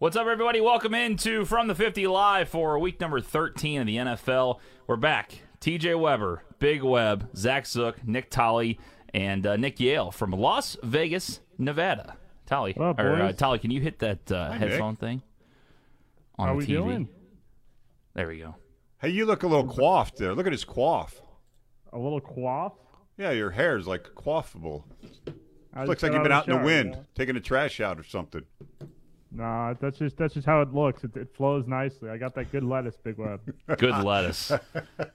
What's up, everybody? Welcome into From the 50 Live for week number 13 of the NFL. We're back. TJ Weber, Big Web, Zach Zook, Nick Tolley, and uh, Nick Yale from Las Vegas, Nevada. Tolley, What up, or, uh, boys? Tolley, can you hit that uh, Nick. headphone thing on How the we TV? doing? There we go. Hey, you look a little coiffed there. Look at his coif. A little quaff. Yeah, your hair is like coiffable. Looks like you've been out in the wind, yeah. taking the trash out or something. Nah, that's just that's just how it looks. It, it flows nicely. I got that good lettuce, Big Web. Good lettuce.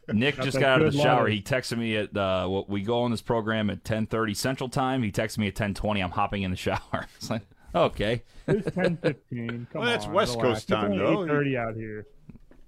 Nick just got out of the shower. lettuce. He texted me at uh, what we go on this program at 10:30 Central Time. He texted me at 10:20. I'm hopping in the shower. It's like, okay, It's ten fifteen. Come Well, that's West relax. Coast time, it's though. Eight thirty out here.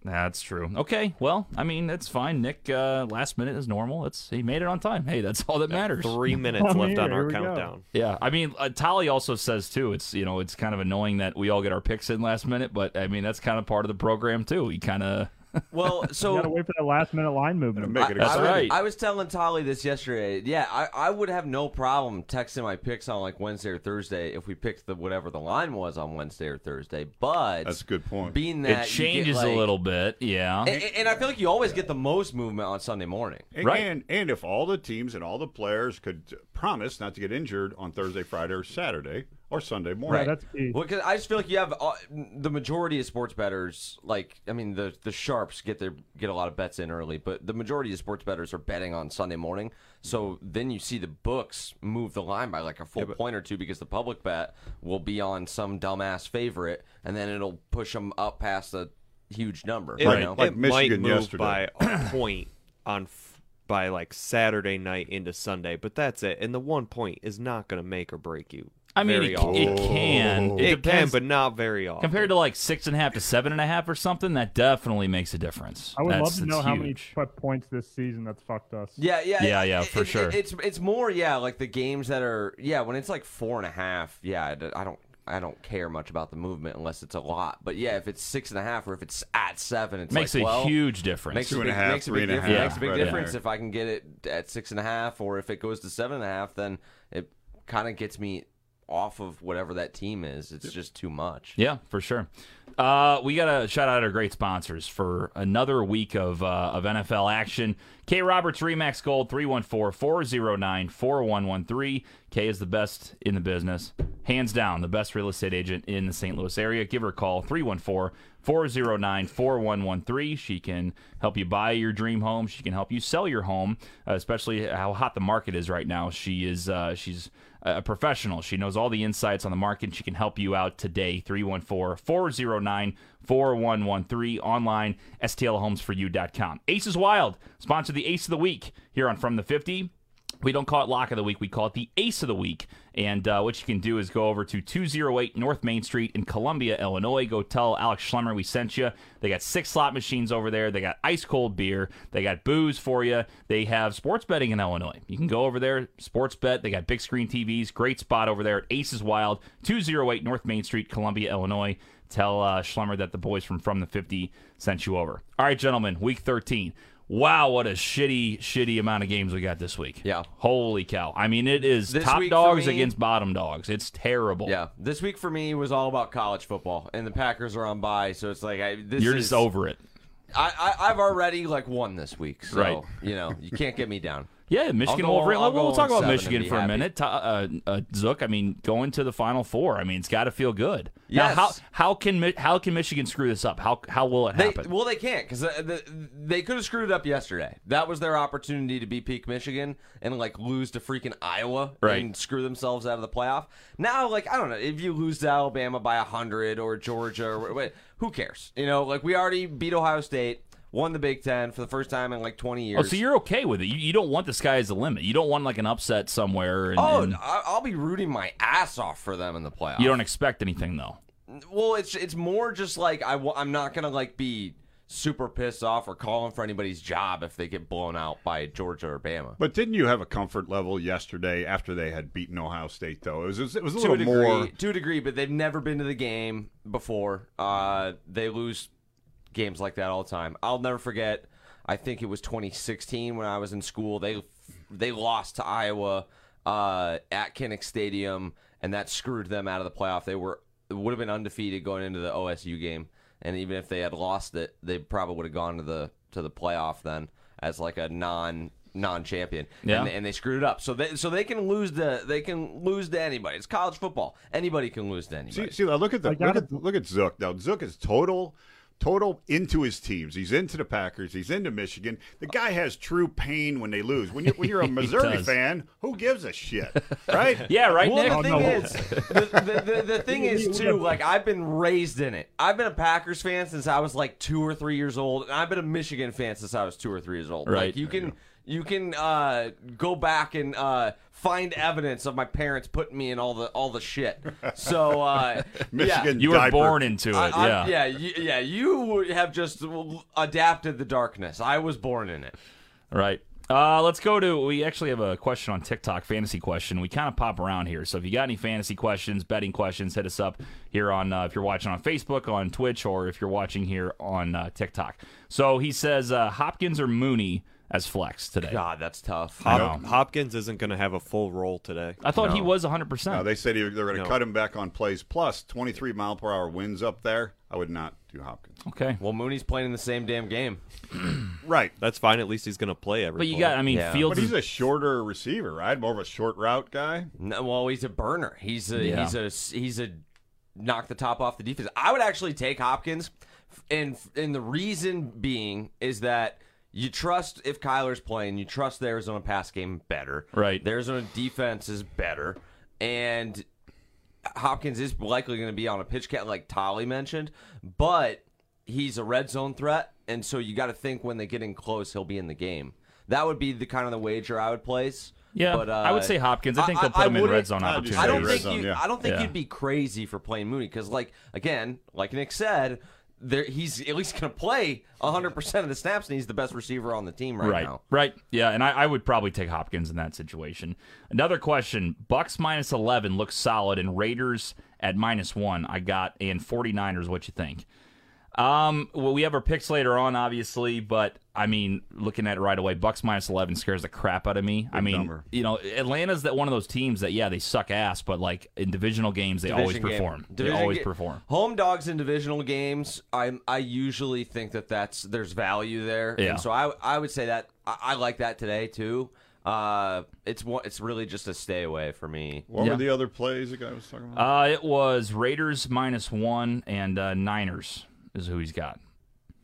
That's true. Okay, well, I mean that's fine. Nick, uh, last minute is normal. It's he made it on time. Hey, that's all that matters. Three minutes I'm left here, on our we go. countdown. Yeah, I mean, uh, Tolly also says too. It's you know, it's kind of annoying that we all get our picks in last minute, but I mean that's kind of part of the program too. We kind of Well, so you gotta so wait for that last minute line movement. to Make it a That's I, right. I was telling Tolly this yesterday. Yeah, I, I would have no problem texting my picks on like Wednesday or Thursday if we picked the whatever the line was on Wednesday or Thursday. But That's a good point. being it that you get, changes like- a little bit. Yeah, and, and I feel like you always get the most movement on Sunday morning. And, Right. and and if all the teams and all the players could promise not to get injured on Thursday, Friday, or Saturday or Sunday morning, Yeah, that's key. Well, 'cause I just feel like you have uh, the majority of sports bettors, like I mean, the the sharps get their get a lot of bets in early, but the majority of sports bettors are betting on Sunday morning. So then you see the books move the line by like a full point or two because the public bet will be on some dumbass favorite, and then it'll push them up past a huge number. It, you Like- know? like it Michigan might move yesterday. by a point on f- by like Saturday night into Sunday, but that's it. And the one point is not going to make or break you. I mean it, it can. It, It, can, but not very often. compared to like six and a half to seven and a half or something, that definitely makes a difference. I would That's- love to know that's how many huge. po- points this season that's fucked us. Yeah, yeah, Yeah, it- yeah, for it- sure. It's it's more, yeah, like the games that are, yeah, when it's like four and a half, yeah, I don't I don't care much about the movement unless it's a lot. But yeah, if it's six and a half or if it's at seven, it's makes like, a well, huge difference. Makes Two a and a half, makes a three big and a difference. half, Makes a big right difference there. if I can get it at six and a half, or if it goes to seven and a half, then it kind of gets me off of whatever that team is. It's just too much. Yeah, for sure. Uh, we got to shout out our great sponsors for another week of, uh, of NFL action. K Roberts Remax Gold 314 409 4113. K is the best in the business. Hands down, the best real estate agent in the St. Louis area. Give her a call 314 409 4113. She can help you buy your dream home. She can help you sell your home, uh, especially how hot the market is right now. She is uh, she's a professional. She knows all the insights on the market. She can help you out today. 314 409 4113. Online, stlhomesforyou.com. Ace is Wild, sponsor the Ace of the Week here on From the 50. We don't call it Lock of the Week. We call it the Ace of the Week. And uh, what you can do is go over to 208 North Main Street in Columbia, Illinois. Go tell Alex Schlemmer we sent you. They got six slot machines over there. They got ice cold beer. They got booze for you. They have sports betting in Illinois. You can go over there, sports bet. They got big screen TVs. Great spot over there at Aces Wild, 208 North Main Street, Columbia, Illinois. Tell uh, Schlemmer that the boys from From the 50 sent you over. All right, gentlemen, week 13. Wow, what a shitty, shitty amount of games we got this week. Yeah. Holy cow. I mean, it is This top week for dogs me- against bottom dogs. It's terrible. Yeah, this week for me was all about college football, and the Packers are on bye, so it's like I, this You're is, just over it. I, I I've already like won this week, so Right. you know you can't get me down. Yeah, Michigan go- Wolverine. I'll we'll talk about Michigan for a minute. Uh, uh, Zook, I mean, going to the Final Four. I mean, it's got to feel good. Now, Yes. how how can how can Michigan screw this up? How how will it They, happen? well, they can't because the, they could have screwed it up yesterday. That was their opportunity to be peak Michigan and like lose to freaking Iowa Right. and screw themselves out of the playoff. Now, like I don't know if you lose to Alabama by hundred or Georgia or wait, who cares? You know, like we already beat Ohio State, won the Big Ten for the first time in like twenty years. oh, so you're okay with it? You, you don't want the sky as the limit. You don't want like an upset somewhere. And, Oh, and I- I'll be rooting my ass off for them in the playoffs. you don't expect anything though. Well, it's it's more just like I'm not gonna like be super pissed off or calling for anybody's job if they get blown out by Georgia or Bama. But didn't you have a comfort level yesterday after they had beaten Ohio State? Though it was it was a to little a degree, more. to a degree, but they've never been to the game before. Uh, they lose games like that all the time. I'll never forget. I think it was 2016 when I was in school. They they lost to Iowa uh, at Kinnick Stadium, and that screwed them out of the playoff. They were would have been undefeated going into the OSU game, and even if they had lost it, they probably would have gone to the to the playoff then as like a non non champion. Yeah. and, and they screwed it up. So they so they can lose to they can lose to anybody. It's college football. Anybody can lose to anybody. See, see, look at the look at look at Zook. Now Zook is total, total into his teams. He's into the Packers. He's into Michigan. The guy has true pain when they lose. When you're when you're a Missouri fan, who gives a shit, right? Yeah, right, Well, Nick. the Oh, thing no. is, the, the, the, the thing is too. Like I've been raised in it. I've been a Packers fan since I was like two or three years old, and I've been a Michigan fan since I was two or three years old. Right. Like you can you can uh, go back and uh, find evidence of my parents putting me in all the all the shit. So uh, Michigan Yeah. You were diaper. born into it. I- I- yeah. yeah, you, yeah. You have just adapted the darkness. I was born in it. Right. Uh, let's go to. We actually have a question on TikTok, fantasy question. We kind of pop around here, so if you got any fantasy questions, betting questions, hit us up here on. Uh, if you're watching on Facebook, on Twitch, or if you're watching here on uh, TikTok. So he says uh, Hopkins or Mooney as flex today. God, that's tough. Hop- know. Hopkins isn't going to have a full role today. I thought he No. was 100. percent No, they said he, they're going to No. cut him back on plays. Plus, 23 mile per hour winds up there. I would not do Hopkins. Okay. Well, Mooney's playing in the same damn game. Right. That's fine. At least he's going to play every. But you play. got. I mean, Yeah. Fields. But he's is, a shorter receiver, right? More of a short route guy. No, well, he's a burner. He's a Yeah. he's a he's a knock the top off the defense. I would actually take Hopkins, and and the reason being is that you trust if Kyler's playing, you trust the Arizona pass game better. Right. The Arizona defense is better, and Hopkins is likely going to be on a pitch count like Tolly mentioned, but he's a red zone threat, and so you got to think when they get in close, he'll be in the game. That would be the kind of the wager I would place. yeah, but, uh, I would say Hopkins. I think I, they'll put him in wouldn't- red zone I'd just opportunities. I don't Red think zone, you. yeah. I don't think Yeah. you'd be crazy for playing Mooney because, like, again, like Nick said, there he's at least going to play 100 percent of the snaps, and he's the best receiver on the team right, right, now. right, yeah, and I, I would probably take Hopkins in that situation. Another question: Bucks minus eleven looks solid, and Raiders at minus one. I got and 49ers. What you think? Um, well, we have our picks later on, obviously, but I mean, looking at it right away, Bucks minus eleven scares the crap out of me. I mean, number. you know, Atlanta's that one of those teams that yeah, they suck ass, but like in divisional games, they always game. perform. They always ga- perform. Home dogs in divisional games, I I usually think that that's there's value there, Yeah. and so I I would say that I, I like that today too. Uh, it's one. It's really just a stay away for me. What Yeah. were the other plays the guy was talking about? Uh, it was Raiders minus one and uh, Niners is who he's got.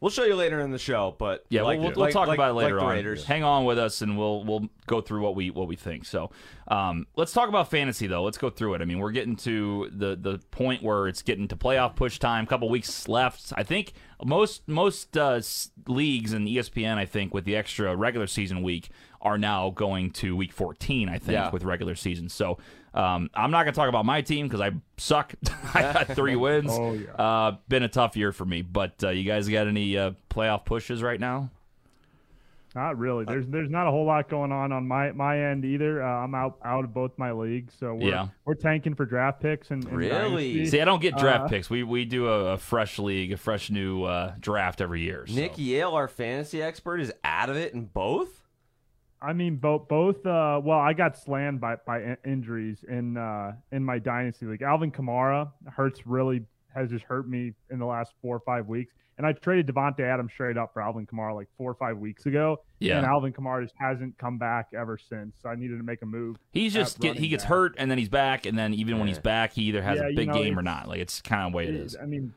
We'll show you later in the show, but Yeah, like, we'll, we'll, like- talk like- about it later on. Hang on with us, and we'll we'll go through what we what we think. So, um, let's talk about fantasy though. Let's go through it. I mean, we're getting to the the point where it's getting to playoff push time. A couple weeks left. I think most most uh, leagues and ESPN, I think, with the extra regular season week, are now going to week 14. I think Yeah. with regular season. So. Um, I'm not going to talk about my team because I suck. I got three wins. Oh, yeah. Uh, been a tough year for me. But uh, you guys got any uh, playoff pushes right now? Not really. There's there's not a whole lot going on on my my end either. Uh, I'm out out of both my leagues, so we're Yeah. we're tanking for draft picks and, and Really? dynasty. See, I don't get draft Uh, picks. We we do a, a fresh league, a fresh new uh, draft every year. so. Nick Yale, our fantasy expert, is out of it in both. I mean, both both. Uh, well, I got slammed by by in- injuries in uh, in my dynasty league. Alvin Kamara hurts really has just hurt me in the last four or five weeks. And I traded Davante Adams straight up for Alvin Kamara like four or five weeks ago. Yeah. And Alvin Kamara just hasn't come back ever since. So I needed to make a move. He's just get, he gets back. hurt and then he's back, and then even when he's back, he either has Yeah, a you big know, game or not. Like it's kind of the way it is. I mean,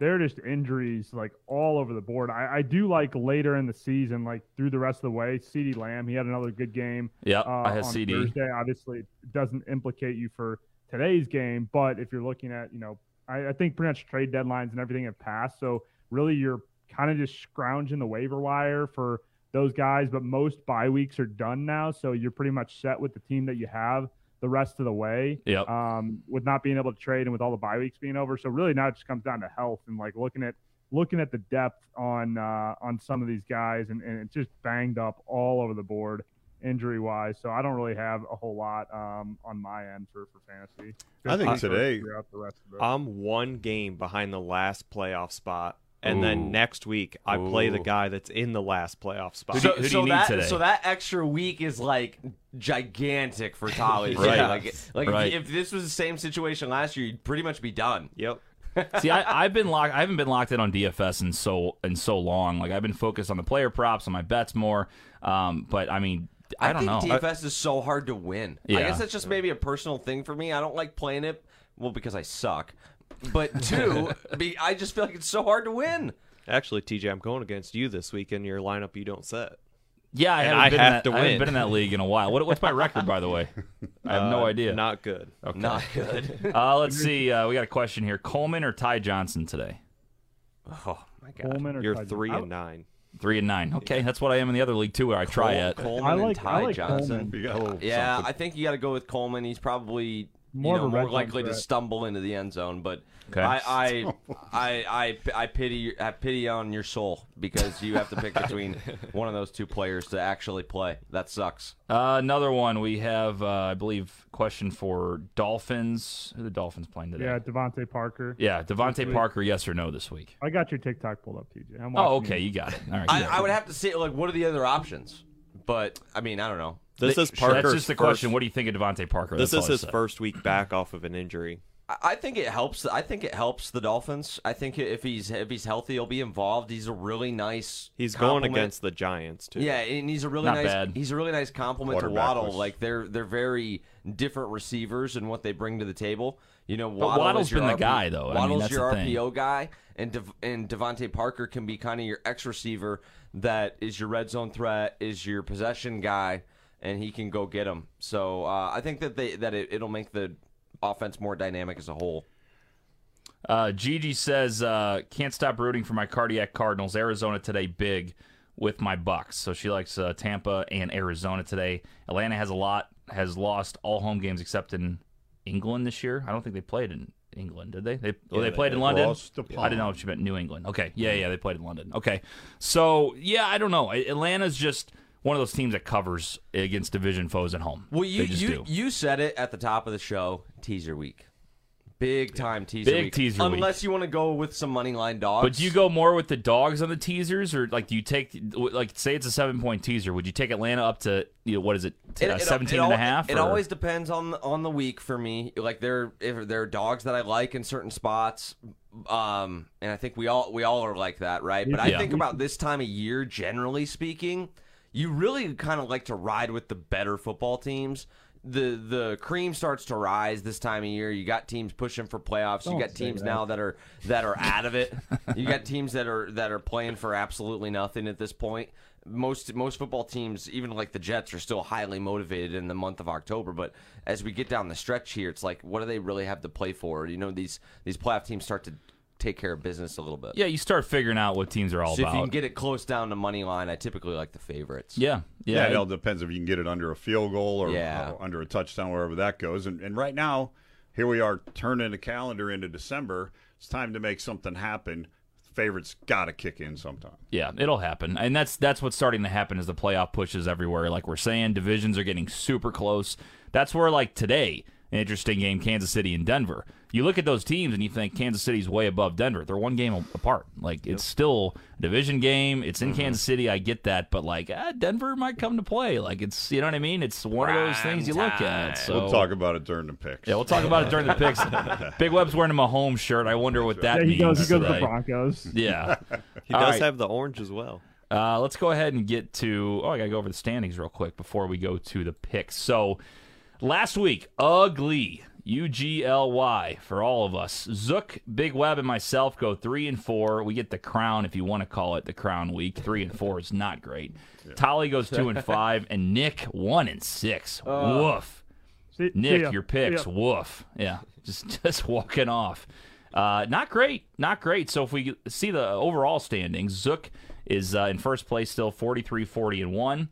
they're just injuries like all over the board. I, I do like later in the season, like through the rest of the way. CeeDee Lamb, he had another good game. Yeah, uh, I CeeDee. Thursday. Obviously, it doesn't implicate you for today's game, but if you're looking at, you know, I, I think pretty much trade deadlines and everything have passed. So really, you're kind of just scrounging the waiver wire for those guys. But most bye weeks are done now, so you're pretty much set with the team that you have the rest of the way. Yep. Um, with not being able to trade and with all the bye weeks being over, so really now it just comes down to health and like looking at looking at the depth on uh, on some of these guys, and, and it's just banged up all over the board injury wise. So I don't really have a whole lot um, on my end for, for fantasy. I think today- the rest of it. I'm one game behind the last playoff spot and Ooh. then next week I play the guy that's in the last playoff spot. Who do So, who do so you need that today? so that extra week is like gigantic for Tolly. Right. Yeah, Like, like if- Right. if, this was the same situation last year, you'd pretty much be done. yep. See, I, I've been locked. I haven't been locked in on DFS in so in so long. Like I've been focused on the player props, on my bets more. Um, but I mean, I, don't think know. DFS is so hard to win. I guess that's just maybe a personal thing for me. I don't like playing it. Well, because I suck. But two, be, I just feel like it's so hard to win. Actually, TJ, I'm going against you this week in your lineup you don't set. yeah, I, haven't, I been, have in that, to I haven't been in that league in a while. What, what's my record, by the way? I have no Uh, idea. Not good. Okay. Not good. Uh, let's see. Uh, we got a question here: Coleman or Ty Johnson today? oh my god. Coleman or You're Ty- three I- and nine. Three and nine. Okay, that's what I am in the other league too, where I try it. Coleman I and Ty I like Johnson. Coleman. You got a little Yeah, something. I think you got to go with Coleman. He's probably More you know more red zone likely to stumble into the end zone. But Okay. I, I, I, I, I pity I pity on your soul because you have to pick between one of those two players to actually play. That sucks. Uh, another one we have, uh, I believe, question for Dolphins. Who are the Dolphins playing today? Yeah, DeVante Parker. Yeah, DeVante week. Parker, yes or no this week? I got your TikTok pulled up, TJ. I'm Oh, okay, you. you got it. All right, I. I would have to say like what are the other options? But I mean I don't know. This is Parker's That's just the question. first- What do you think of DeVante Parker? This is his said. first week back off of an injury. I- I think it helps. I think it helps the Dolphins. I think if he's if he's healthy, he'll be involved. He's a really nice. He's going against the Giants too. Yeah, and he's a really Not nice. bad. He's a really nice compliment to Quarterback Waddle. was- Like they're they're very different receivers and what they bring to the table. You know, But Waddle Waddle's is your been the guy, though. I mean, Waddle's that's your the thing. RPO guy, and Dev- and DeVante Parker can be kind of your X receiver that is your red zone threat, is your possession guy, and he can go get them. So uh, I think that they that it, it'll make the offense more dynamic as a whole. Uh, Gigi says, uh, "Can't stop rooting for my cardiac Cardinals. Arizona today, big with my Bucks." So she likes uh, Tampa and Arizona today. Atlanta has a lot, has lost all home games except in England this year. I don't think they played in England, did they? They, oh, they they played in. London. Lost I didn't know if she meant New England. Okay, yeah, yeah, they played in London. Okay, so yeah, I don't know. Atlanta's just one of those teams that covers against division foes at home. Well, you you do. you said it at the top of the show. Teaser week, big time teaser Big week. teaser week. Unless you want to go with some money line dogs. But do you go more with the dogs on the teasers, or like do you take like say it's a seven point teaser? Would you take Atlanta up to you know what is it, It- uh, it- 17 it and a half? It always depends on the, on the week for me. Like there, if there are dogs that I like in certain spots, um, and I think we all we all are like that, right? But I Yeah. think about this time of year, generally speaking, you really kind of like to ride with the better football teams. The the cream starts to rise this time of year. You got teams pushing for playoffs. you Don't got teams that. now that are that are out of it. you got teams that are that are playing for absolutely nothing at this point. Most most football teams, even like the Jets, are still highly motivated in the month of October. But as we get down the stretch here, it's like, what do they really have to play for? You know, these these playoff teams start to take care of business a little bit. yeah, you start figuring out what teams are all So if about. you can get it close down to money line, I typically like the favorites. yeah, Yeah, yeah, it all depends if you can get it under a field goal or, Yeah. or under a touchdown, wherever that goes. And, and right now, here we are turning the calendar into December. It's time to make something happen. Favorites got to kick in sometime. Yeah, it'll happen, and that's that's what's starting to happen as the playoff pushes everywhere. Like we're saying, divisions are getting super close. That's where like today, an interesting game, Kansas City and Denver. You look at those teams and you think Kansas City's way above Denver. They're one game apart. Like it's still a division game. It's in Kansas City. I get that, but like ah, Denver might come to play. Like it's you know what I mean. It's one of those things you look at. So We'll talk about it during the picks. Yeah, we'll talk about it during the picks. Big Web's wearing a Mahomes shirt. I wonder what that Yeah, he means. goes. He goes to the Broncos. Yeah. He All does right. have the orange as well. Uh, let's go ahead and get to. Oh, I got to go over the standings real quick before we go to the picks. So, last week, ugly U G L Y for all of us. Zook, Big Web, and myself go three and four. We get the crown, if you want to call it the crown week. Three and four is not great. Tolly goes two and five, and Nick one and six. Woof. See, see Nick, ya. your picks, woof. Yeah, just just walking off. Uh, not great, not great. So if we see the overall standings, Zook is uh, in first place still 43 40 and 1.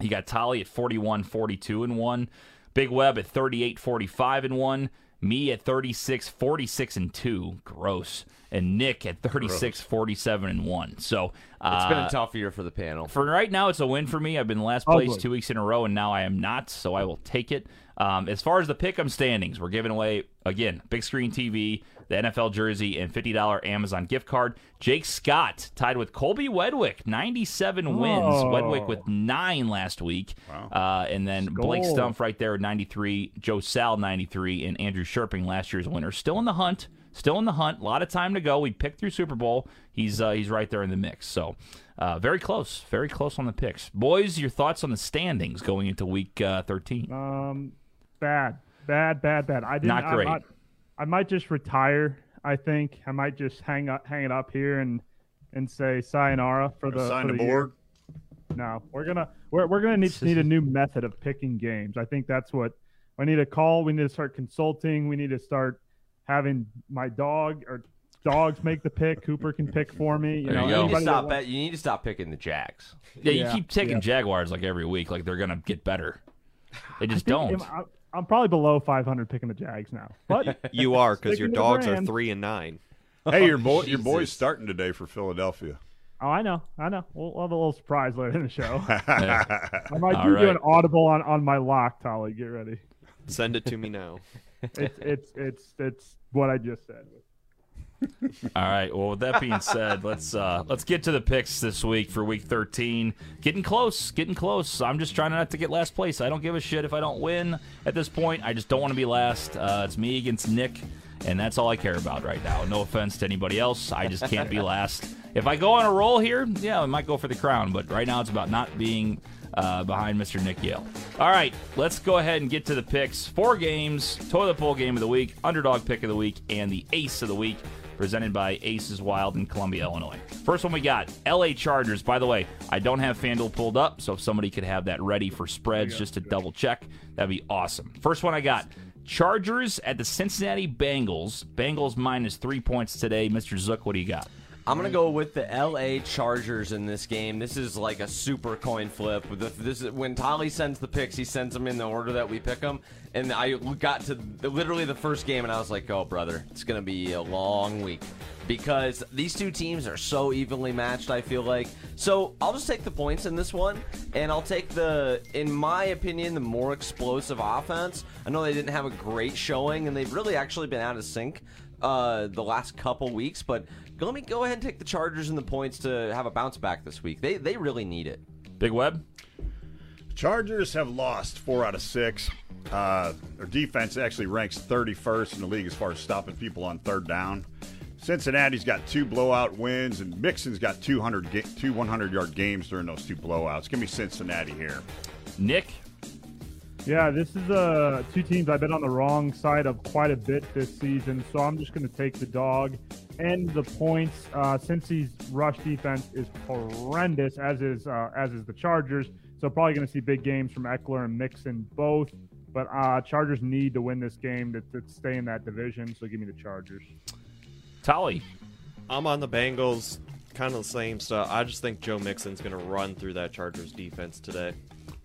He got Tolly at 41 42 and 1. Big Web at 38 45 and 1. Me at 36 46 and 2. Gross. And Nick at 36, 47, and one. So uh, It's been a tough year for the panel. for right now, it's a win for me. I've been last place Ugly. two weeks in a row, and now I am not, so I will take it. Um, as far as the pick'em standings, we're giving away again big screen TV, the NFL jersey, and fifty dollar Amazon gift card. Jake Scott tied with Colby Wedwick, ninety seven wins. Oh. Wedwick with nine last week, uh, and then Blake Skull. Stumpf right there, ninety three. Joe Sal ninety three, and Andrew Sherping last year's winner, still in the hunt. Still in the hunt. A lot of time to go. We picked through Super Bowl. He's uh, he's right there in the mix. So uh, very close, very close on the picks. Boys, your thoughts on the standings going into Week uh, 13? Um, bad, bad, bad, bad. I didn't. Not I'm great. I might just retire. I think I might just hang up, hang it up here, and and say sayonara for the Sign for the the year. board. No, we're gonna we're, we're gonna need need a new method of picking games. I think that's what I need to call. We need to start consulting. We need to start having my dog or dogs make the pick. Cooper can pick for me. You There know, you go. You need, to stop wants- you need to stop picking the Jags. Yeah, you keep taking yeah. Jaguars like every week, like they're gonna get better. They just don't. I'm, I'm probably below 500 picking the Jags now, but You are because your Sticking to the dogs are three and nine. Hey, your boy, your boy's starting today for Philadelphia. oh, I know, I know. We'll, we'll have a little surprise later in the show. Yeah. I might All do, do right. an audible on, on my lock, Tolly. Get ready. Send it to me now. It's it's it's it's what I just said. All right. Well, with that being said, let's uh, let's get to the picks this week for Week 13. Getting close, getting close. I'm just trying not to get last place. I don't give a shit if I don't win at this point. I just don't want to be last. Uh, it's me against Nick, and that's all I care about right now. No offense to anybody else. I just can't be last. If I go on a roll here, yeah, I might go for the crown. But right now, it's about not being uh, behind Mr. Nick Yale. All right, let's go ahead and get to the picks. Four games, toilet bowl game of the week, underdog pick of the week, and the ace of the week presented by Aces Wild in Columbia, Illinois. First one we got LA Chargers. By the way, I don't have FanDuel pulled up, so if somebody could have that ready for spreads just to double check, that'd be awesome. First one I got Chargers at the Cincinnati Bengals. Bengals minus three points today. Mr. Zook, what do you got? I'm gonna go with the L.A. Chargers in this game. This is like a super coin flip. This is when Tolly sends the picks, he sends them in the order that we pick them. And I got to literally the first game, and I was like, "Oh, brother, it's gonna be a long week." Because these two teams are so evenly matched, I feel like. So I'll just take the points in this one, and I'll take the, in my opinion, the more explosive offense. I know they didn't have a great showing, and they've really actually been out of sync uh, the last couple weeks, but let me go ahead and take the Chargers and the points to have a bounce back this week. They they really need it. Big Web? Chargers have lost four out of six. Uh, their defense actually ranks 31st in the league as far as stopping people on third down. Cincinnati's got two blowout wins, and Mixon's got 200 ga- two 100 yard games during those two blowouts. Give me Cincinnati here. Nick? Yeah, this is uh, two teams I've been on the wrong side of quite a bit this season, so I'm just going to take the dog and the points. Uh, Cincy's rush defense is horrendous, as is uh, as is the Chargers. So probably going to see big games from Ekeler and Mixon both. But uh, Chargers need to win this game to, to stay in that division. So give me the Chargers. Tolly? I'm on the Bengals. Kind of the same stuff. I just think Joe Mixon's going to run through that Chargers defense today.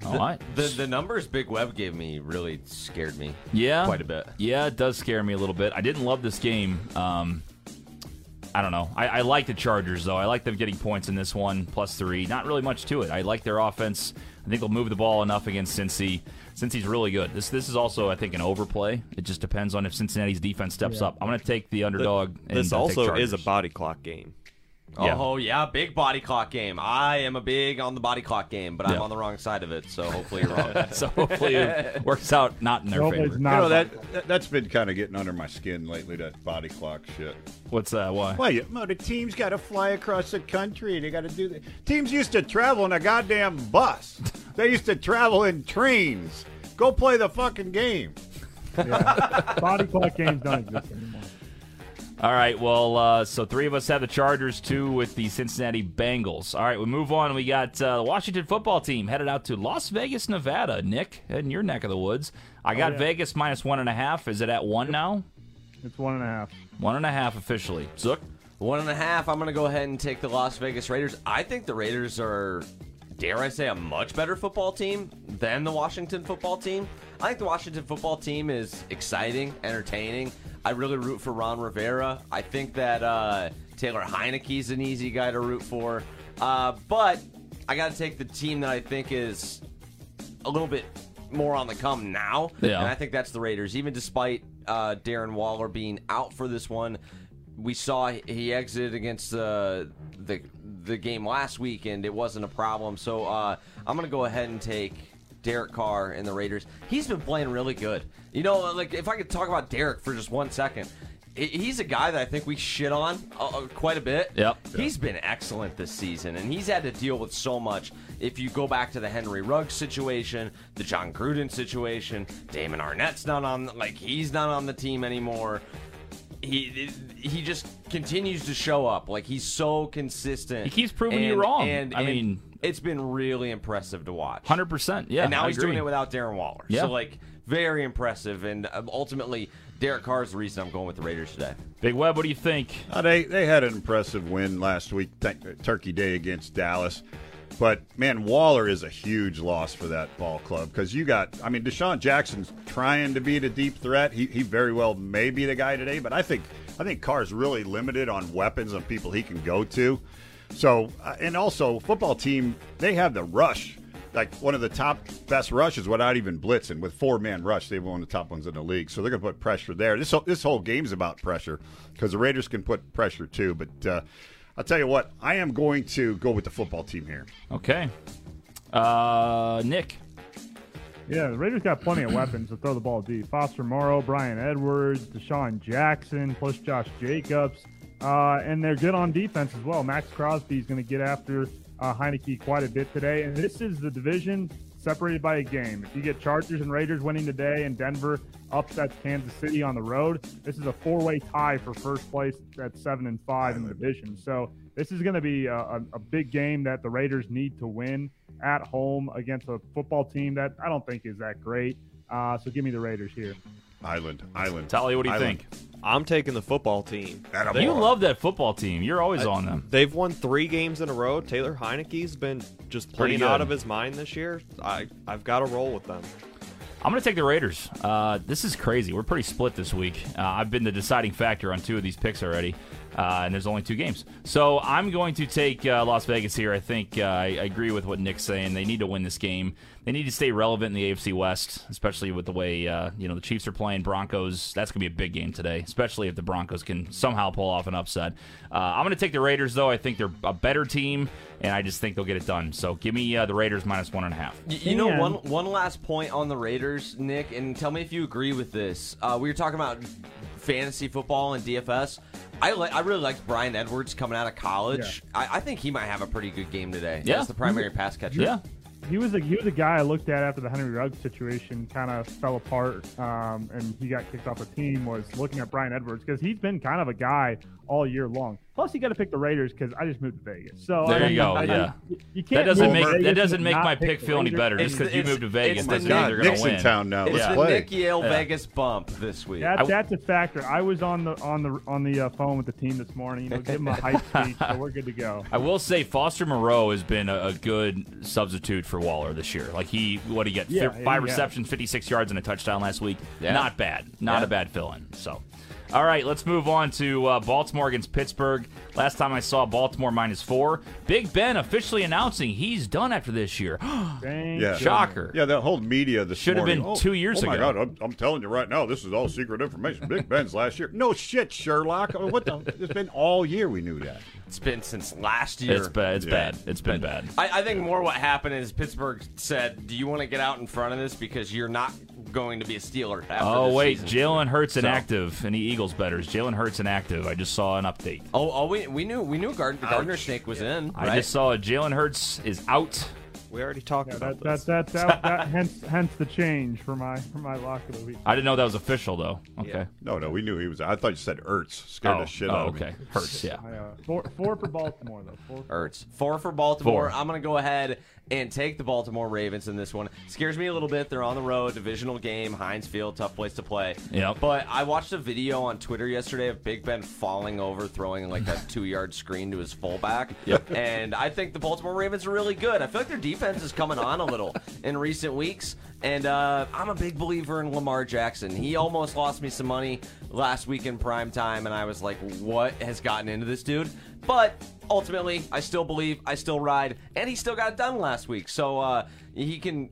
All right. The the numbers Big Web gave me really scared me. Yeah, quite a bit. Yeah, it does scare me a little bit. I didn't love this game. Um, I don't know. I, I like the Chargers though. I like them getting points in this one, plus three. Not really much to it. I like their offense. I think they'll move the ball enough against Cincy. Cincy's really good. This this is also I think an overplay. It just depends on if Cincinnati's defense steps up. I'm going to take the underdog. and this uh, take also is a body clock game. Yeah. Oh yeah, big body clock game. I am a big on the body clock game, but Yeah. I'm on the wrong side of it. So hopefully you're wrong. so hopefully it works out not in their Hopefully favor. it's You know that, that that's been kind of getting under my skin lately. That body clock shit. What's that? Why? Well, you, well the teams got to fly across the country. They got to do that. Teams used to travel in a goddamn bus. they used to travel in trains. Go play the fucking game. body clock games don't exist anymore. All right, well, uh, so three of us have the Chargers, two with the Cincinnati Bengals. All right, we move on. We got uh, the Washington football team headed out to Las Vegas, Nevada. Nick, in your neck of the woods. I got yeah. Vegas minus one and a half. Is it at one now? It's one and a half. One and a half officially. Zook? One and a half. I'm going to go ahead and take the Las Vegas Raiders. I think the Raiders are, dare I say, a much better football team than the Washington football team. I think the Washington football team is exciting, entertaining. I really root for Ron Rivera. I think that uh, Taylor Heinicke's an easy guy to root for. Uh, but I got to take the team that I think is a little bit more on the come now. Yeah. And I think that's the Raiders. Even despite uh, Darren Waller being out for this one, we saw he exited against uh, the the game last week, and it wasn't a problem. So uh, I'm going to go ahead and take Derek Carr and the Raiders. He's been playing really good. You know, like if I could talk about Derek for just one second. He's a guy that I think we shit on uh, uh, quite a bit. Yep. He's been excellent this season, and he's had to deal with so much. If you go back to the Henry Ruggs situation, the Jon Gruden situation, Damon Arnette's not on, like he's not on the team anymore. He he just continues to show up. Like he's so consistent. He keeps proving you wrong. And, I and mean- it's been really impressive to watch. Hundred percent. Yeah. and now I he's agree. doing it without Darren Waller. Yeah. So like very impressive, and um, ultimately Derek Carr is the reason I'm going with the Raiders today. Big Web. What do you think? Uh, they they had an impressive win last week, th- Turkey Day against Dallas. But man, Waller is a huge loss for that ball club because you got. I mean, DeSean Jackson's trying to be the deep threat. He he very well may be the guy today, but I think I think Carr's really limited on weapons and people he can go to. So uh, and also football team they have the rush. Like one of the top best rushes without even blitzing with four man rush. They're one of the top ones in the league, so they're to put pressure there. This whole, this whole game's about pressure because the Raiders can put pressure too. But uh, I'll tell you what, I am going to go with the football team here. Okay. Uh, Nick. Yeah, the Raiders got plenty of weapons to throw the ball deep. Foster Moreau, Bryan Edwards, DeSean Jackson, plus Josh Jacobs. Uh, and they're good on defense as well. Maxx Crosby is going to get after uh, Heinicke quite a bit today. And this is the division separated by a game. If you get Chargers and Raiders winning today and Denver upsets Kansas City on the road, this is a four-way tie for first place at seven and five in the division. So this is going to be a, a, big game that the Raiders need to win at home against a football team that I don't think is that great. Uh, so give me the Raiders here. Island, Island. Tally, what do you Island. think? I'm taking the football team. Attaboy. You love that football team. You're always on them. They've won three games in a row. Taylor Heinicke's been just Pretty playing good. out of his mind this year. I I've got to roll with them. I'm going to take the Raiders. Uh, this is crazy. We're pretty split this week. Uh, I've been the deciding factor on two of these picks already, uh, and there's only two games. So I'm going to take uh, Las Vegas here. I think uh, I, I agree with what Nick's saying. They need to win this game. They need to stay relevant in the AFC West, especially with the way uh, you know the Chiefs are playing. Broncos. That's going to be a big game today, especially if the Broncos can somehow pull off an upset. Uh, I'm going to take the Raiders though. I think they're a better team, and I just think they'll get it done. So give me uh, the Raiders minus one and a half. Y- You know, one one last point on the Raiders, Nick, and tell me if you agree with this. Uh, we were talking about fantasy football and DFS. I li- I really liked Bryan Edwards coming out of college. I-, I think he might have a pretty good game today. Yeah. as the primary pass catcher. Yeah. He was a he was a guy I looked at after the Henry Ruggs situation kind of fell apart, um, and he got kicked off the team. Was looking at Bryan Edwards because he's been kind of a guy all year long. Plus, you got to pick the Raiders because I just moved to Vegas. So There I you mean, go, I- I- yeah. you- you That can't doesn't move make Vegas that doesn't make my pick pick feel any better just because you moved to Vegas it's the doesn't mean they're going to win. Town now. It's Let's the play. Nick Yale Yeah. Vegas bump this week. That, that's a factor. I was on the on the on the uh, phone with the team this morning. You know, give them a hype speech, so we're good to go. I will say Foster Moreau has been a, a good substitute for Waller this year. Like he, what did he get? Yeah, yeah, five yeah. receptions, 56 yards, and a touchdown last week. Yeah. Not bad. Not Yeah. a bad fill-in. So, all right, let's move on to uh, Baltimore against Pittsburgh. Last time I saw Baltimore minus four. Big Ben officially announcing he's done after this year. Yeah. Shocker. Yeah, that whole media this Should have been oh, two years oh my ago. God, I'm, I'm telling you right now, this is all secret information. Big Ben's last year. No shit, Sherlock. I mean, what the? It's been all year we knew that. It's been since last year. It's bad. It's Yeah. bad. It's been bad. I, I think more what happened is Pittsburgh said, "Do you want to get out in front of this because you're not going to be a Steeler?" After Oh this wait, season." Jalen Hurts So- inactive. Any Eagles bettors? Jalen Hurts inactive. I just saw an update. Oh, oh, we, we knew we knew Gard- Gardner Snake was in. I just saw Jalen Hurts is out. We already talked Yeah, about that, this. that, that, that, that, hence, hence the change for my for my lock of the week. I didn't know that was official though. Okay. Yeah. No, no, we knew he was. I thought you said Ertz. Scared Oh, the shit oh, out of okay. me. Hurts, yeah. I, uh, four, four for Baltimore though. Four for Ertz. Four for Baltimore. Four. I'm going to go ahead and take the Baltimore Ravens in this one. Scares me a little bit. They're on the road, divisional game, Heinz Field, tough place to play. Yep. But I watched a video on Twitter yesterday of Big Ben falling over, throwing like a two yard screen to his fullback. Yep. And I think the Baltimore Ravens are really good. I feel like their defense defense is coming on a little in recent weeks. And uh, I'm a big believer in Lamar Jackson. He almost lost me some money last week in prime time, and I was like, what has gotten into this dude? But ultimately, I still believe, I still ride, and he still got it done last week. So uh, he can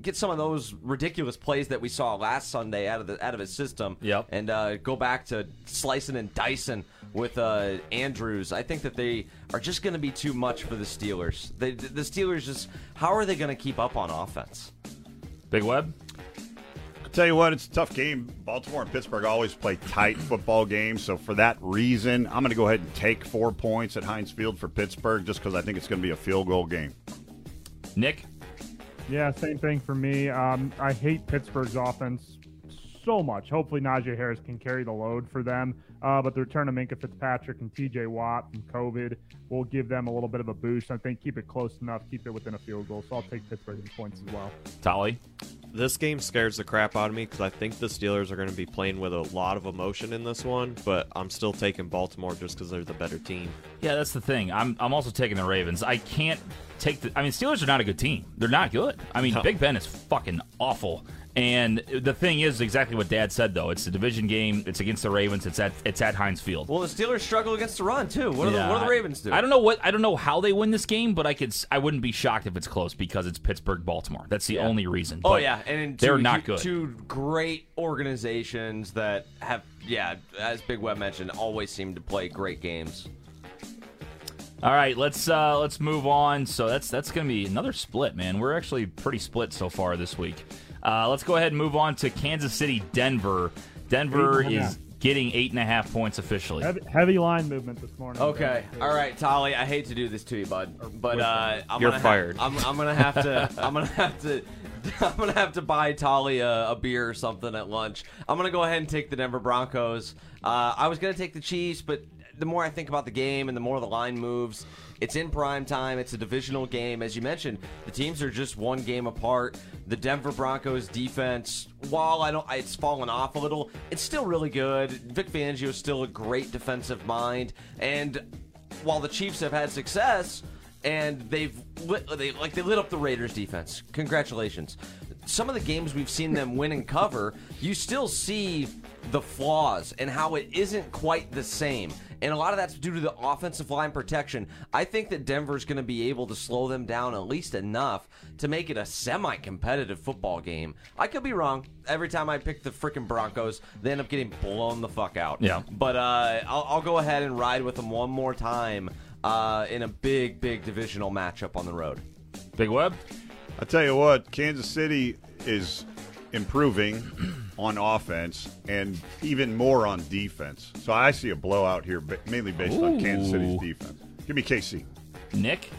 get some of those ridiculous plays that we saw last Sunday out of the out of his system. Yep. And uh, go back to slicing and dicing with uh, Andrews. I think that they are just going to be too much for the Steelers. They, the Steelers just how are they going to keep up on offense? Big Web. I'll tell you what, it's a tough game. Baltimore and Pittsburgh always play tight football games, so for that reason, I'm going to go ahead and take four points at Heinz Field for Pittsburgh, just because I think it's going to be a field goal game. Nick. Yeah, same thing for me. Um, I hate Pittsburgh's offense so much. Hopefully, Najee Harris can carry the load for them. Uh, but the return of Minkah Fitzpatrick and TJ Watt from COVID will give them a little bit of a boost. I think keep it close enough, keep it within a field goal. So I'll take Pittsburgh points as well. Tolly. This game scares the crap out of me because I think the Steelers are going to be playing with a lot of emotion in this one, but I'm still taking Baltimore just because they're the better team. Yeah, that's the thing. I'm I'm also taking the Ravens. I can't take the. I mean, Steelers are not a good team. They're not good. I mean, No. Big Ben is fucking awful. And the thing is exactly what Dad said though. It's a division game. It's against the Ravens. It's at it's at Heinz Field. Well, the Steelers struggle against the run too. What do, Yeah, the, what do the Ravens do? I don't know what I don't know how they win this game, but I could I wouldn't be shocked if it's close because it's Pittsburgh Baltimore. That's the only reason. Oh But yeah, and in they're not two- good. Two great organizations that have, yeah, as Big Web mentioned, always seem to play great games. All right, let's uh, let's move on. So that's that's going to be another split, man. We're actually pretty split so far this week. Uh, let's go ahead and move on to Kansas City, Denver. Denver Eight and a is half. getting eight and a half points officially. Heavy, heavy line movement this morning. Okay, all right, Tolly. I hate to do this to you, bud, but uh, I'm You're gonna fired. Ha- I'm, I'm gonna have to. I'm gonna have to. I'm gonna have to buy Tolly a, a beer or something at lunch. I'm gonna go ahead and take the Denver Broncos. Uh, I was gonna take the Chiefs, but the more I think about the game and the more the line moves, it's in prime time. It's a divisional game, as you mentioned. The teams are just one game apart. The Denver Broncos defense, while I don't, it's fallen off a little. It's still really good. Vic Fangio is still a great defensive mind, and while the Chiefs have had success and they've lit, they like they lit up the Raiders defense. Congratulations. Some of the games we've seen them win and cover, you still see the flaws and how it isn't quite the same. And a lot of that's due to the offensive line protection. I think that Denver's going to be able to slow them down at least enough to make it a semi competitive football game. I could be wrong. Every time I pick the freaking Broncos, they end up getting blown the fuck out. Yeah. But uh, I'll, I'll go ahead and ride with them one more time uh, in a big, big divisional matchup on the road. Big Web. I tell you what, Kansas City is improving on offense and even more on defense. So I see a blowout here, mainly based on Kansas City's defense. Give me KC. Nick.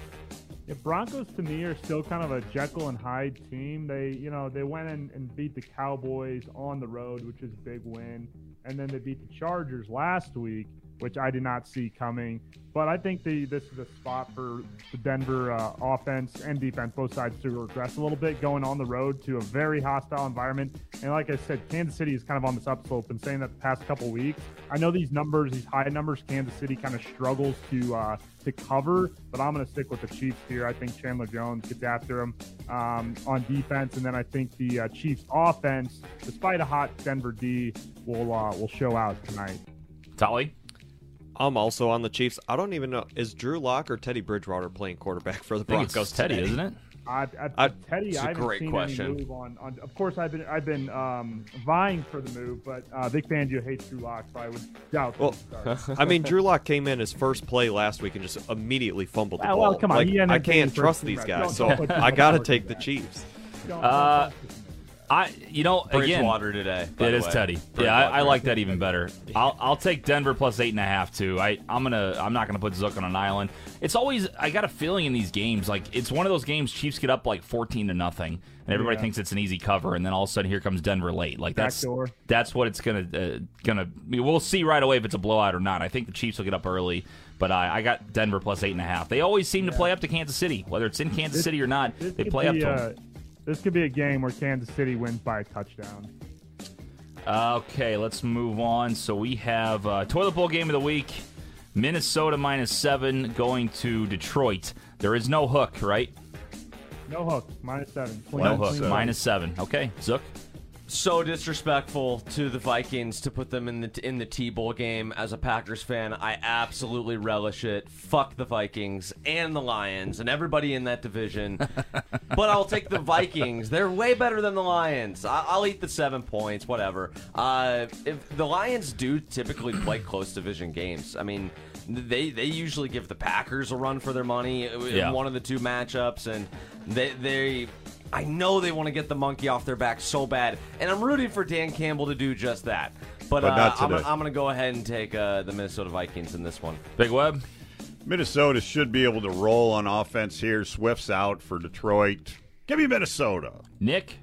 Yeah, Broncos to me are still kind of a Jekyll and Hyde team. They, you know, they went in and beat the Cowboys on the road, which is a big win, and then they beat the Chargers last week, which I did not see coming. But I think the this is a spot for the Denver uh, offense and defense, both sides, to regress a little bit, going on the road to a very hostile environment. And like I said, Kansas City is kind of on this upslope. and saying that the past couple weeks. I know these numbers, these high numbers, Kansas City kind of struggles to uh, to cover, but I'm going to stick with the Chiefs here. I think Chandler Jones gets after him um, on defense, and then I think the uh, Chiefs offense, despite a hot Denver D, will uh, will show out tonight. Tolly. I'm also on the Chiefs. I don't even know is Drew Lock or Teddy Bridgewater playing quarterback for the I think Broncos it's Teddy, today? isn't it? I, I, I- Teddy, it's a I haven't great seen question. any move on, on. Of course, I've been I've been um, vying for the move, but uh, Vic Fangio hates Drew Lock, so I would doubt. Well. I mean, Drew Lock came in his first play last week and just immediately fumbled the Well, ball. well, come on, Like, I can't trust these guys, so don't put too I got to take the. Chiefs. Don't- Uh, don't- I you know again. Bridgewater today. by It the is way. Teddy. Yeah, I, I like that even better. I'll, I'll take Denver plus eight and a half too. I I'm gonna I'm not gonna put Zook on an island. It's always I got a feeling in these games like it's one of those games Chiefs get up like fourteen to nothing and everybody Yeah. thinks it's an easy cover and then all of a sudden here comes Denver late. Like that's Backdoor. that's what it's gonna uh, gonna. We'll see right away if it's a blowout or not. I think the Chiefs will get up early. But I, I got Denver plus eight and a half. They always seem to play up to Kansas City, whether it's in Kansas This- City or not. They could play up be, to uh, them. This could be a game where Kansas City wins by a touchdown. Okay, let's move on. So we have uh, toilet bowl game of the week: Minnesota minus seven going to Detroit. There is no hook, right? No hook. Minus seven. No hook. clean Minus seven. Okay, Zook. So disrespectful to the Vikings to put them in the in the T-Bowl game. As a Packers fan, I absolutely relish it. Fuck the Vikings and the Lions and everybody in that division. but I'll take the Vikings. They're way better than the Lions. I- I'll eat the seven points, whatever. Uh, if the Lions do typically play close division games, I mean. They they usually give the Packers a run for their money in Yeah. one of the two matchups, and they they I know they want to get the monkey off their back so bad, and I'm rooting for Dan Campbell to do just that. But, But uh, not I'm, today. I'm going to go ahead and take uh, the Minnesota Vikings in this one. Big Web. Minnesota should be able to roll on offense here. Swift's out for Detroit. Give me Minnesota. Nick.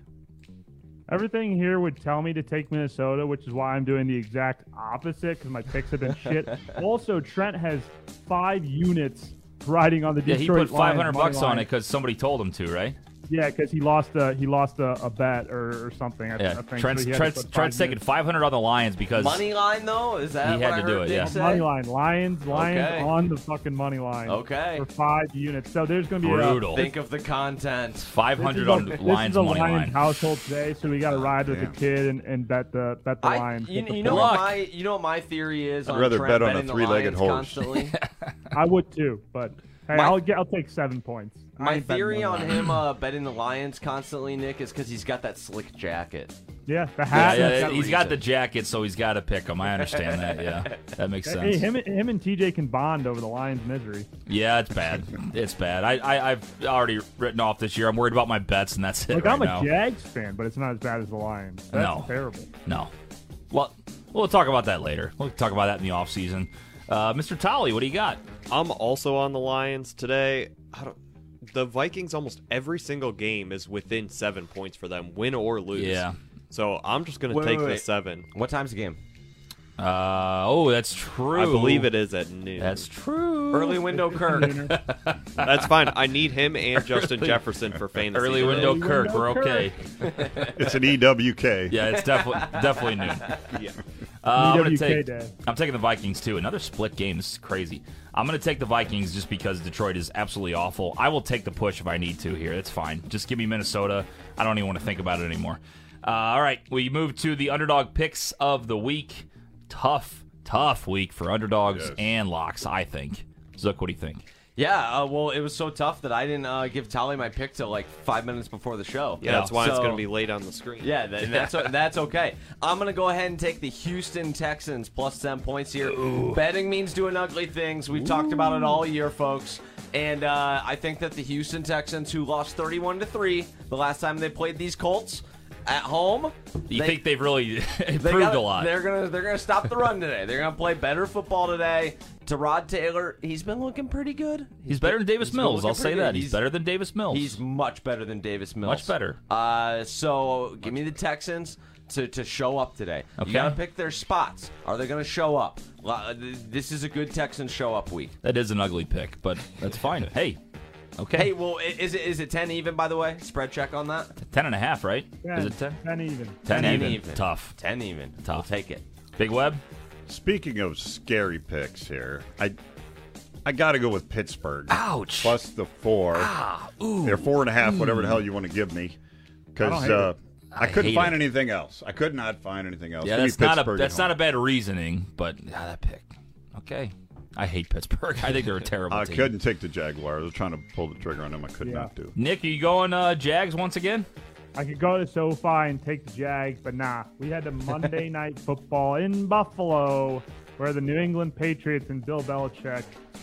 Everything here would tell me to take Minnesota, which is why I'm doing the exact opposite because my picks have been shit. also, Trent has five units riding on the Yeah, he Detroit put 500 Lions bucks on line. it because somebody told him to, right? Yeah, because he lost a he lost a, a bet or, or something. I, I Yeah. think. Trent's, so he had to Trent's, Trent's taking 500 on the Lions because Money line, though? Is that He had what I to do it, yeah. say? money line, Lions, Lions Okay. on the fucking money line. Okay. For five units, so there's gonna be Brutal. A, Think of the content. this is 500 a, on this Lions is a money Lions line. household today, so we got to oh, ride with damn. the kid and, and bet the bet the I, Lions. you, get the you know what my you know what my theory is. I'd on rather Trent bet on a betting the three-legged Lions horse. Constantly. I would too, but hey, I'll get I'll take seven points. I my theory on him uh, betting the Lions constantly, Nick, is because he's got that slick jacket. Yeah, the hat. yeah, got he's got the jacket, so he's got to pick him. I understand that. Yeah, that makes sense. Hey, him, him and TJ can bond over the Lions' misery. Yeah, it's bad. It's bad. I, I I've already written off this year. I'm worried about my bets, and that's it Look, right I'm a now. Jags fan, but it's not as bad as the Lions. That's No. terrible. No. Well, we'll talk about that later. We'll talk about that in the off season. Uh, Mr. Tolly, what do you got? I'm also on the Lions today. I don't, the Vikings almost every single game is within seven points for them, win or lose. Yeah. So I'm just gonna Wait, take wait, the wait. seven. What time's the game? Uh, oh, that's true. I believe it is at noon. That's true. Early window Kirk. That's fine. I need him and Justin Jefferson for fantasy. Early today. window Early Kirk. window We're okay. It's an E EWK. Yeah, it's definitely definitely noon. Yeah. Uh, I'm gonna EWK take. day. I'm taking the Vikings too. Another split game. This is crazy. I'm gonna take the Vikings just because Detroit is absolutely awful. I will take the push if I need to here. It's fine. Just give me Minnesota. I don't even want to think about it anymore. Uh, all right, we move to the underdog picks of the week. Tough, tough week for underdogs Yes. and locks. I think. Zook, what do you think? Yeah, uh, well, it was so tough that I didn't uh, give Tolly my pick till like five minutes before the show. Yeah, that's why it's gonna be late on the screen. Yeah, that, that's that's okay. I'm gonna go ahead and take the Houston Texans plus ten points here. Betting means doing ugly things. We've talked about it all year, folks. And uh, I think that the Houston Texans, who lost 31 to three the last time they played these Colts at home, You they- think they've really they improved gotta- a lot? They're gonna they're gonna stop the run today. They're gonna play better football today. Tyrod Taylor, he's been looking pretty good. He's better than Davis Mills. I'll say that. good. He's, better than Davis Mills. He's much better than Davis Mills. Much better. Uh, so give me the Texans to, to show up today. Okay. You got to pick their spots. Are they going to show up? This is a good Texans show up week. that is an ugly pick, but that's fine. Hey, okay. Hey, well, is it is it ten even by the way? Spread check on that. ten and a half, right? Ten, Is it ten? ten even. 10 10 even. even. Tough. Ten even. Tough. I'll take it. Big Web. Speaking of scary picks here, I I got to go with Pittsburgh. Ouch. Plus the four. Ah, ooh. They're four and a half, whatever the hell you want to give me. Because uh. I, I couldn't find it. anything else. I could not find anything else. Yeah, Give me that's not a that's not a bad reasoning, but ah, that pick. Okay. I hate Pittsburgh. I think they're a terrible I team. couldn't take the Jaguars. I was trying to pull the trigger on them. I could Yeah. not do. Nick, are you going uh, Jags once again? I could go to SoFi and take the Jags, but nah. We had the Monday Night Football in Buffalo, where the New England Patriots and Bill Belichick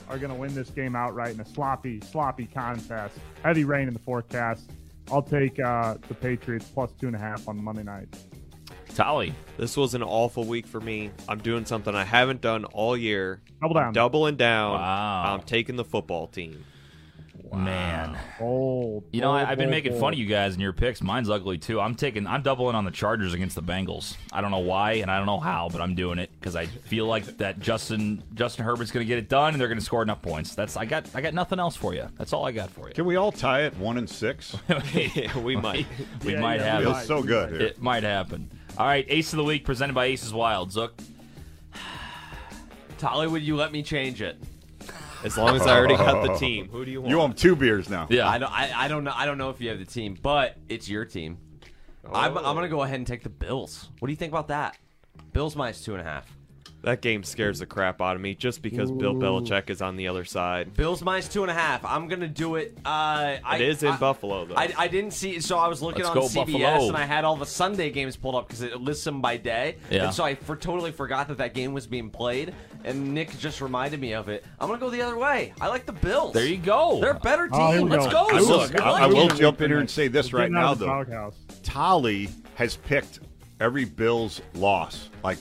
are going to win this game outright in a sloppy, sloppy contest. Heavy rain in the forecast. I'll take uh, the Patriots plus two and a half on Monday night. Tolly. This was an awful week for me. I'm doing something I haven't done all year. Double down. I'm doubling down. Wow. I'm taking the football team. Wow. Man. Bold. You know, I, bold, I've been making bold. fun of you guys and your picks. Mine's ugly too. I'm taking, I'm doubling on the Chargers against the Bengals. I don't know why and I don't know how, but I'm doing it because I feel like that Justin Justin Herbert's going to get it done and they're going to score enough points. That's I got I got nothing else for you. That's all I got for you. Can we all tie it one and six? we might. we Yeah, might yeah, have it. Feels so good here. It might happen. All right, Ace of the Week presented by Aces Wild. Zook. Tolly, would you let me change it? As long as I already got the team, who do you want? You owe him two beers now. Yeah. I don't. I, I don't know. I don't know if you have the team, but it's your team. I'm, I'm gonna go ahead and take the Bills. What do you think about that? Bills minus two and a half. That game scares the crap out of me just because Bill Belichick is on the other side. Bills minus two and a half. I'm gonna do it. Uh, I, It is in I- Buffalo though. I, I didn't see, so I was looking Let's on CBS Buffalo. and I had all the Sunday games pulled up because it lists them by day. Yeah. And so I for, totally forgot that that game was being played, and Nick just reminded me of it. I'm gonna go the other way. I like the Bills. There you go. They're a better team. Oh, here Let's go. go. I will, Zook. I, I will jump in here and say this We're right now, though. doghouse. Tolly has picked every Bills loss like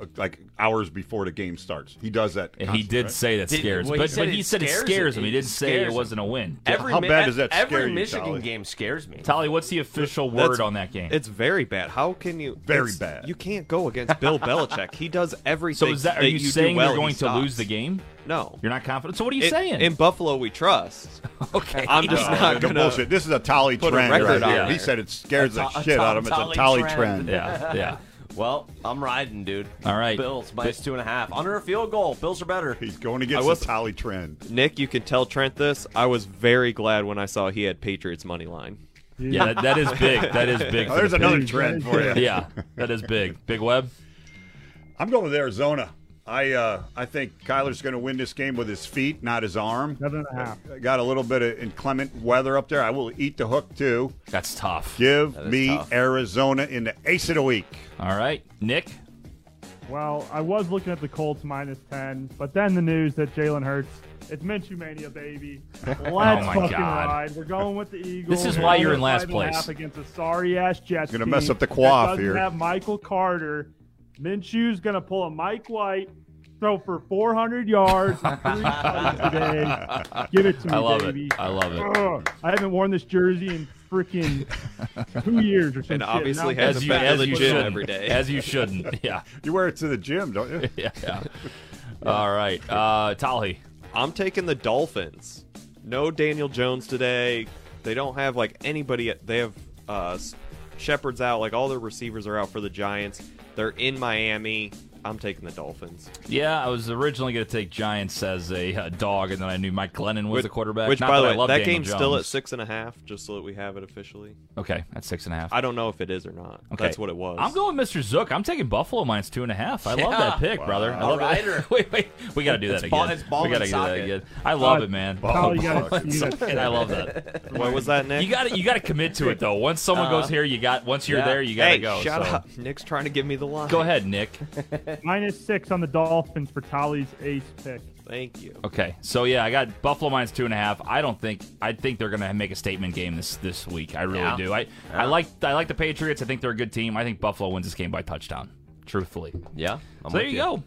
Uh, like hours before the game starts. He does that. And he did right? say that Did- scares, well, he but, said but he it said it scares scares him. him. He didn't say it wasn't a win. Every How bad does that every scare you, Michigan Tolly? game scares me. Tolly, what's the official That's- word on that game? It's very bad. How can you? Very bad. You can't go against Bill Belichick. He does everything. so is that? Are you, do saying well, you're he going to lose the game? No. You're not confident. So what are you In- saying? In Buffalo, we trust. okay. I'm just No, not gonna. bullshit. This is a Tolly trend right on here. He said it scares the shit out of him. It's a Tolly Tolly trend. trend. yeah, yeah. Well, I'm riding, dude. All right. Bills minus two and a half. Under a field goal. Bills are better. He's going against I was- the Tolly trend. Nick, you can tell Trent this. I was very glad when I saw he had Patriots money line. Yeah, that, that is big. That is big. Oh, there's the another Patriots. trend for you. Yeah, that is big. Big Web. I'm going with Arizona. I uh, I think Kyler's going to win this game with his feet, not his arm. Seven and a half. Got a little bit of inclement weather up there. I will eat the hook too. That's tough. Give is me tough. Arizona in the ace of the week. All right, Nick. Well, I was looking at the Colts minus 10, but then the news that Jalen Hurts, it's Minshew Mania, baby. Let's Oh my fucking God. ride. We're going with the Eagles. This is We're why you're in last five and a half place. Against a sorry ass Jets Gonna mess up the that quaff doesn't here. have Michael Carter. Minshew's going to pull a Mike White, throw for 400 yards, and three today. Give it to me, I love baby. it. I love it. Ugh. I haven't worn this jersey in freaking two years or something. And obviously now, has As a you, been to as the you gym shouldn't. every day. As you shouldn't. Yeah. You wear it to the gym, don't you? Yeah. yeah. All right. Uh, Tolly. I'm taking the Dolphins. No Daniel Jones today. They don't have like anybody. They have uh, Shepard's out. Like all their receivers are out for the Giants. They're in Miami. I'm taking the Dolphins. Yeah, I was originally going to take Giants as a uh, dog, and then I knew Mike Glennon was Which- the quarterback. Which, Not by that the I way, love that Daniel game's still at six and a half, just so that we have it officially. Okay, at six and a half. I don't know if it is or not. Okay. That's what it was. I'm going Mr. Zook. I'm taking Buffalo minus two and a half. I love that pick, brother. I love Alrighter. that. wait, wait. We got to do that It's again. ball- it's ball we gotta do that again. I love Uh, it, man. Kyle, you gotta, you gotta I love that. What was that, Nick? You got to you got to commit to it though. Once someone Uh-huh. goes here, you got once you're Yeah. there, you got to hey, go. shut so. up. Nick's trying to give me the line. Go ahead, Nick. minus six on the Dolphins for Tolly's ace pick. Thank you. Okay, so yeah, I got Buffalo minus two and a half. I don't think I think they're going to make a statement game this this week. I really Yeah. do. I I like I like the Patriots. I think they're a good team. I think Buffalo wins this game by touchdown. Truthfully, Yeah. I'm so there with you go.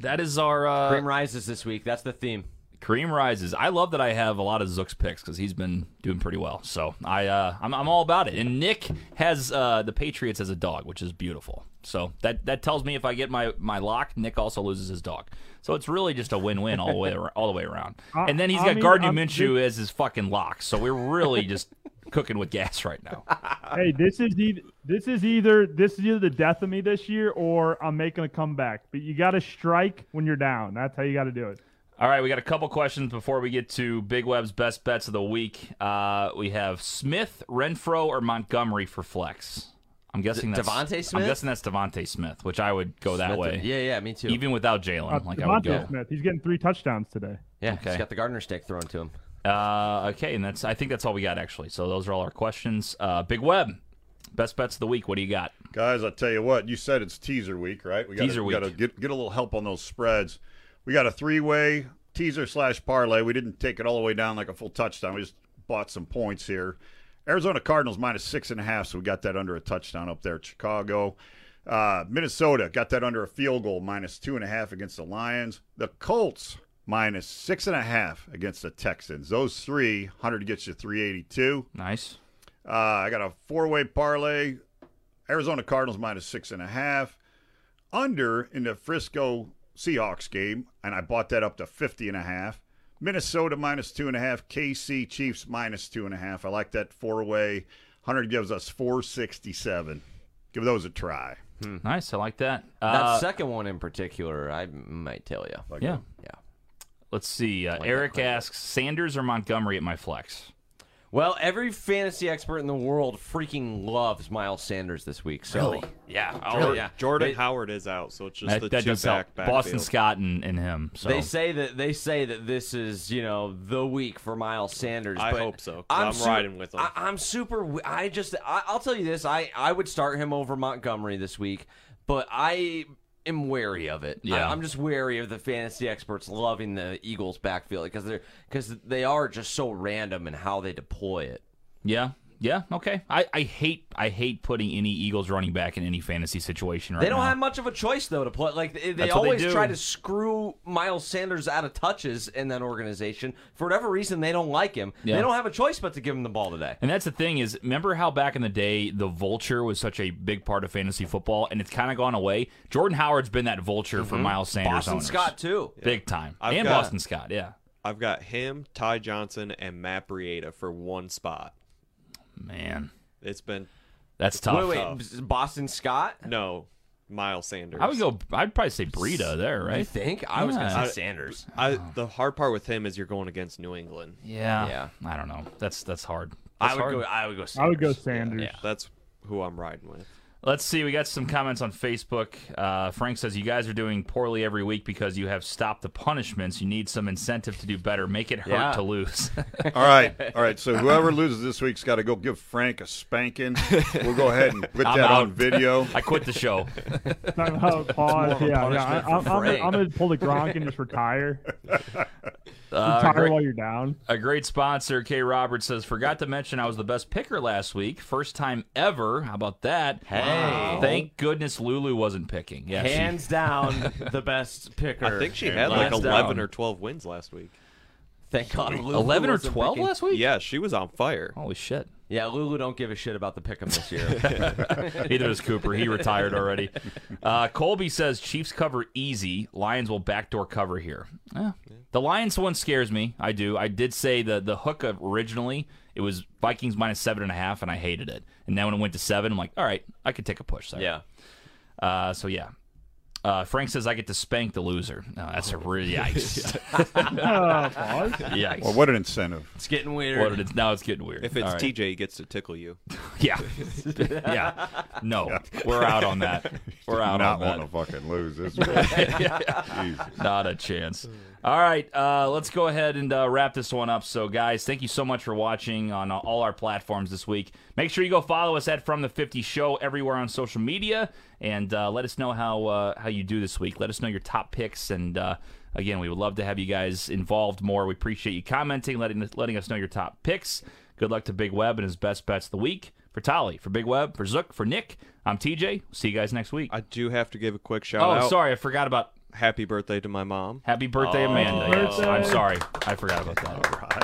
That is our uh, Cream rises this week. That's the theme. Cream rises. I love that I have a lot of Zook's picks because he's been doing pretty well. So I, uh, I'm, I'm all about it. And Nick has uh, the Patriots as a dog, which is beautiful. So that that tells me if I get my, my lock, Nick also loses his dog. So it's really just a win win all the way ar- all the way around. And then he's got mean, Gardner I'm- Minshew as his fucking lock. So we're really just cooking with gas right now. Hey, this is either this is either this is either the death of me this year or I'm making a comeback. But you got to strike when you're down. That's how you got to do it. All right, we got a couple questions before we get to Big Web's best bets of the week. Uh, we have Smith, Renfrow, or Montgomery for flex. I'm guessing D- that's DeVonta Smith. I'm guessing that's DeVonta Smith, which I would go that Smith- way, Yeah, yeah, me too. even without Jalen. Uh, like I would DeVonta go. Smith, he's getting three touchdowns today. yeah, Okay. he's got the Gardner stick thrown to him. Uh, okay, and that's I think that's all we got actually. So those are all our questions. Uh, Big Web, best bets of the week. What do you got? Guys, I tell you what, you said it's teaser week, right? We gotta, Teaser we week. got to get get a little help on those spreads. We got a three way teaser slash parlay. We didn't take it all the way down like a full touchdown. We just bought some points here. Arizona Cardinals minus six and a half, so we got that under a touchdown up there. Chicago, uh, Minnesota got that under a field goal, minus two and a half against the Lions. The Colts minus six and a half against the Texans. Those three hundred gets you three eighty two. Nice. Uh, I got a four way parlay. Arizona Cardinals minus six and a half. Under in the Frisco Seahawks game, and I bought that up to 50 and a half. Minnesota minus two and a half. KC Chiefs minus two and a half. I like that four way. 100 gives us 467. Give those a try. Nice. I like that. That Uh, second one in particular, I might tell you. yeah. Yeah. Let's see. Uh, Eric asks Sanders or Montgomery at my flex. Well, every fantasy expert in the world freaking loves Miles Sanders this week. So Really? yeah, oh, Jor- yeah. Jordan They- Howard is out, so it's just That, the that two does back. Boston backfield. Scott and, and him. So They say that they say that this is you know the week for Miles Sanders. I but hope so, 'cause I'm su- riding with him. I, I'm super. w- I just I, I'll tell you this. I I would start him over Montgomery this week, but I am wary of it. Yeah. I, am just wary of the fantasy experts loving the Eagles backfield because they're because they are just so random in how they deploy it. yeah, yeah, okay. I, I hate I hate putting any Eagles running back in any fantasy situation right now. They don't now. have much of a choice though to play. Like they, they That's what they always try to screw Miles Sanders out of touches in that organization for whatever reason. They don't like him. Yeah. They don't have a choice but to give him the ball today. And that's the thing is, remember how back in the day the vulture was such a big part of fantasy football, and it's kind of gone away. Jordan Howard's been that vulture for Miles Sanders Mm-hmm. Boston owners. Scott too. big time, I've and got- Boston Scott, yeah. I've got him, Ty Johnson, and Matt Breida for one spot. Man, It's been that's tough. Wait, wait, tough. Boston Scott? no Miles Sanders. I would go. I'd probably say Breida there, right? You think? I was going to say Sanders. I, the hard part with him is you're going against New England. Yeah, Yeah. I don't know. That's that's hard. I would hard. go. I would go. Sanders. I would go Sanders. Yeah. That's who I'm riding with. Let's see. We got some comments on Facebook. Uh, Frank says you guys are doing poorly every week because you have stopped the punishments. You need some incentive to do better. Make it hurt Yeah. to lose. All right, all right. So whoever loses this week's got to go give Frank a spanking. We'll go ahead and put I'm that out. on video. I quit the show. Time out, pause. more of a Yeah, yeah. I, for I'm, I'm, gonna, I'm gonna pull the Gronk and just retire. Uh, retire great- while you're down. A great sponsor, K. Roberts says, forgot to mention I was the best picker last week. First time ever. How about that? Hey. Thank goodness Lulu wasn't picking. Yeah, she- Hands down, the best picker. I think she had like last 11 down. or 12 wins last week. Thank God. Lulu 11 or 12 picking. last week? Yeah, she was on fire. Holy shit. Yeah, Lulu don't give a shit about the pick'em this year. Neither does Cooper. He retired already. Uh, Colby says Chiefs cover easy. Lions will backdoor cover here. Eh, The Lions one scares me. I do. I did say the the hook of originally it was Vikings minus seven and a half, and I hated it. And then when it went to seven, I'm like, all right, I could take a push there. yeah. Uh, so yeah. Uh, Frank says I get to spank the loser. No, that's a real yikes. Uh, yikes. Well, what an incentive! It's getting weird. What it is- now it's getting weird. If it's All right. TJ, he gets to tickle you. yeah, yeah, no, we're out on that. We're out Not on that. want to fucking lose this Not a chance. All right, uh, let's go ahead and uh, wrap this one up. So, guys, thank you so much for watching on uh, all our platforms this week. Make sure you go follow us at From the 50 Show everywhere on social media, and uh, let us know how uh, how you do this week. Let us know your top picks, and uh, again, we would love to have you guys involved more. We appreciate you commenting, letting letting us know your top picks. Good luck to Big Web and his best bets of the week. For Tolly, for Big Web, for Zook, for Nick, I'm TJ. See you guys next week. I do have to give a quick shout oh, out. sorry, I forgot about Happy birthday to my mom. Happy birthday, Amanda. Happy Yes, I'm sorry. I forgot about that. All right.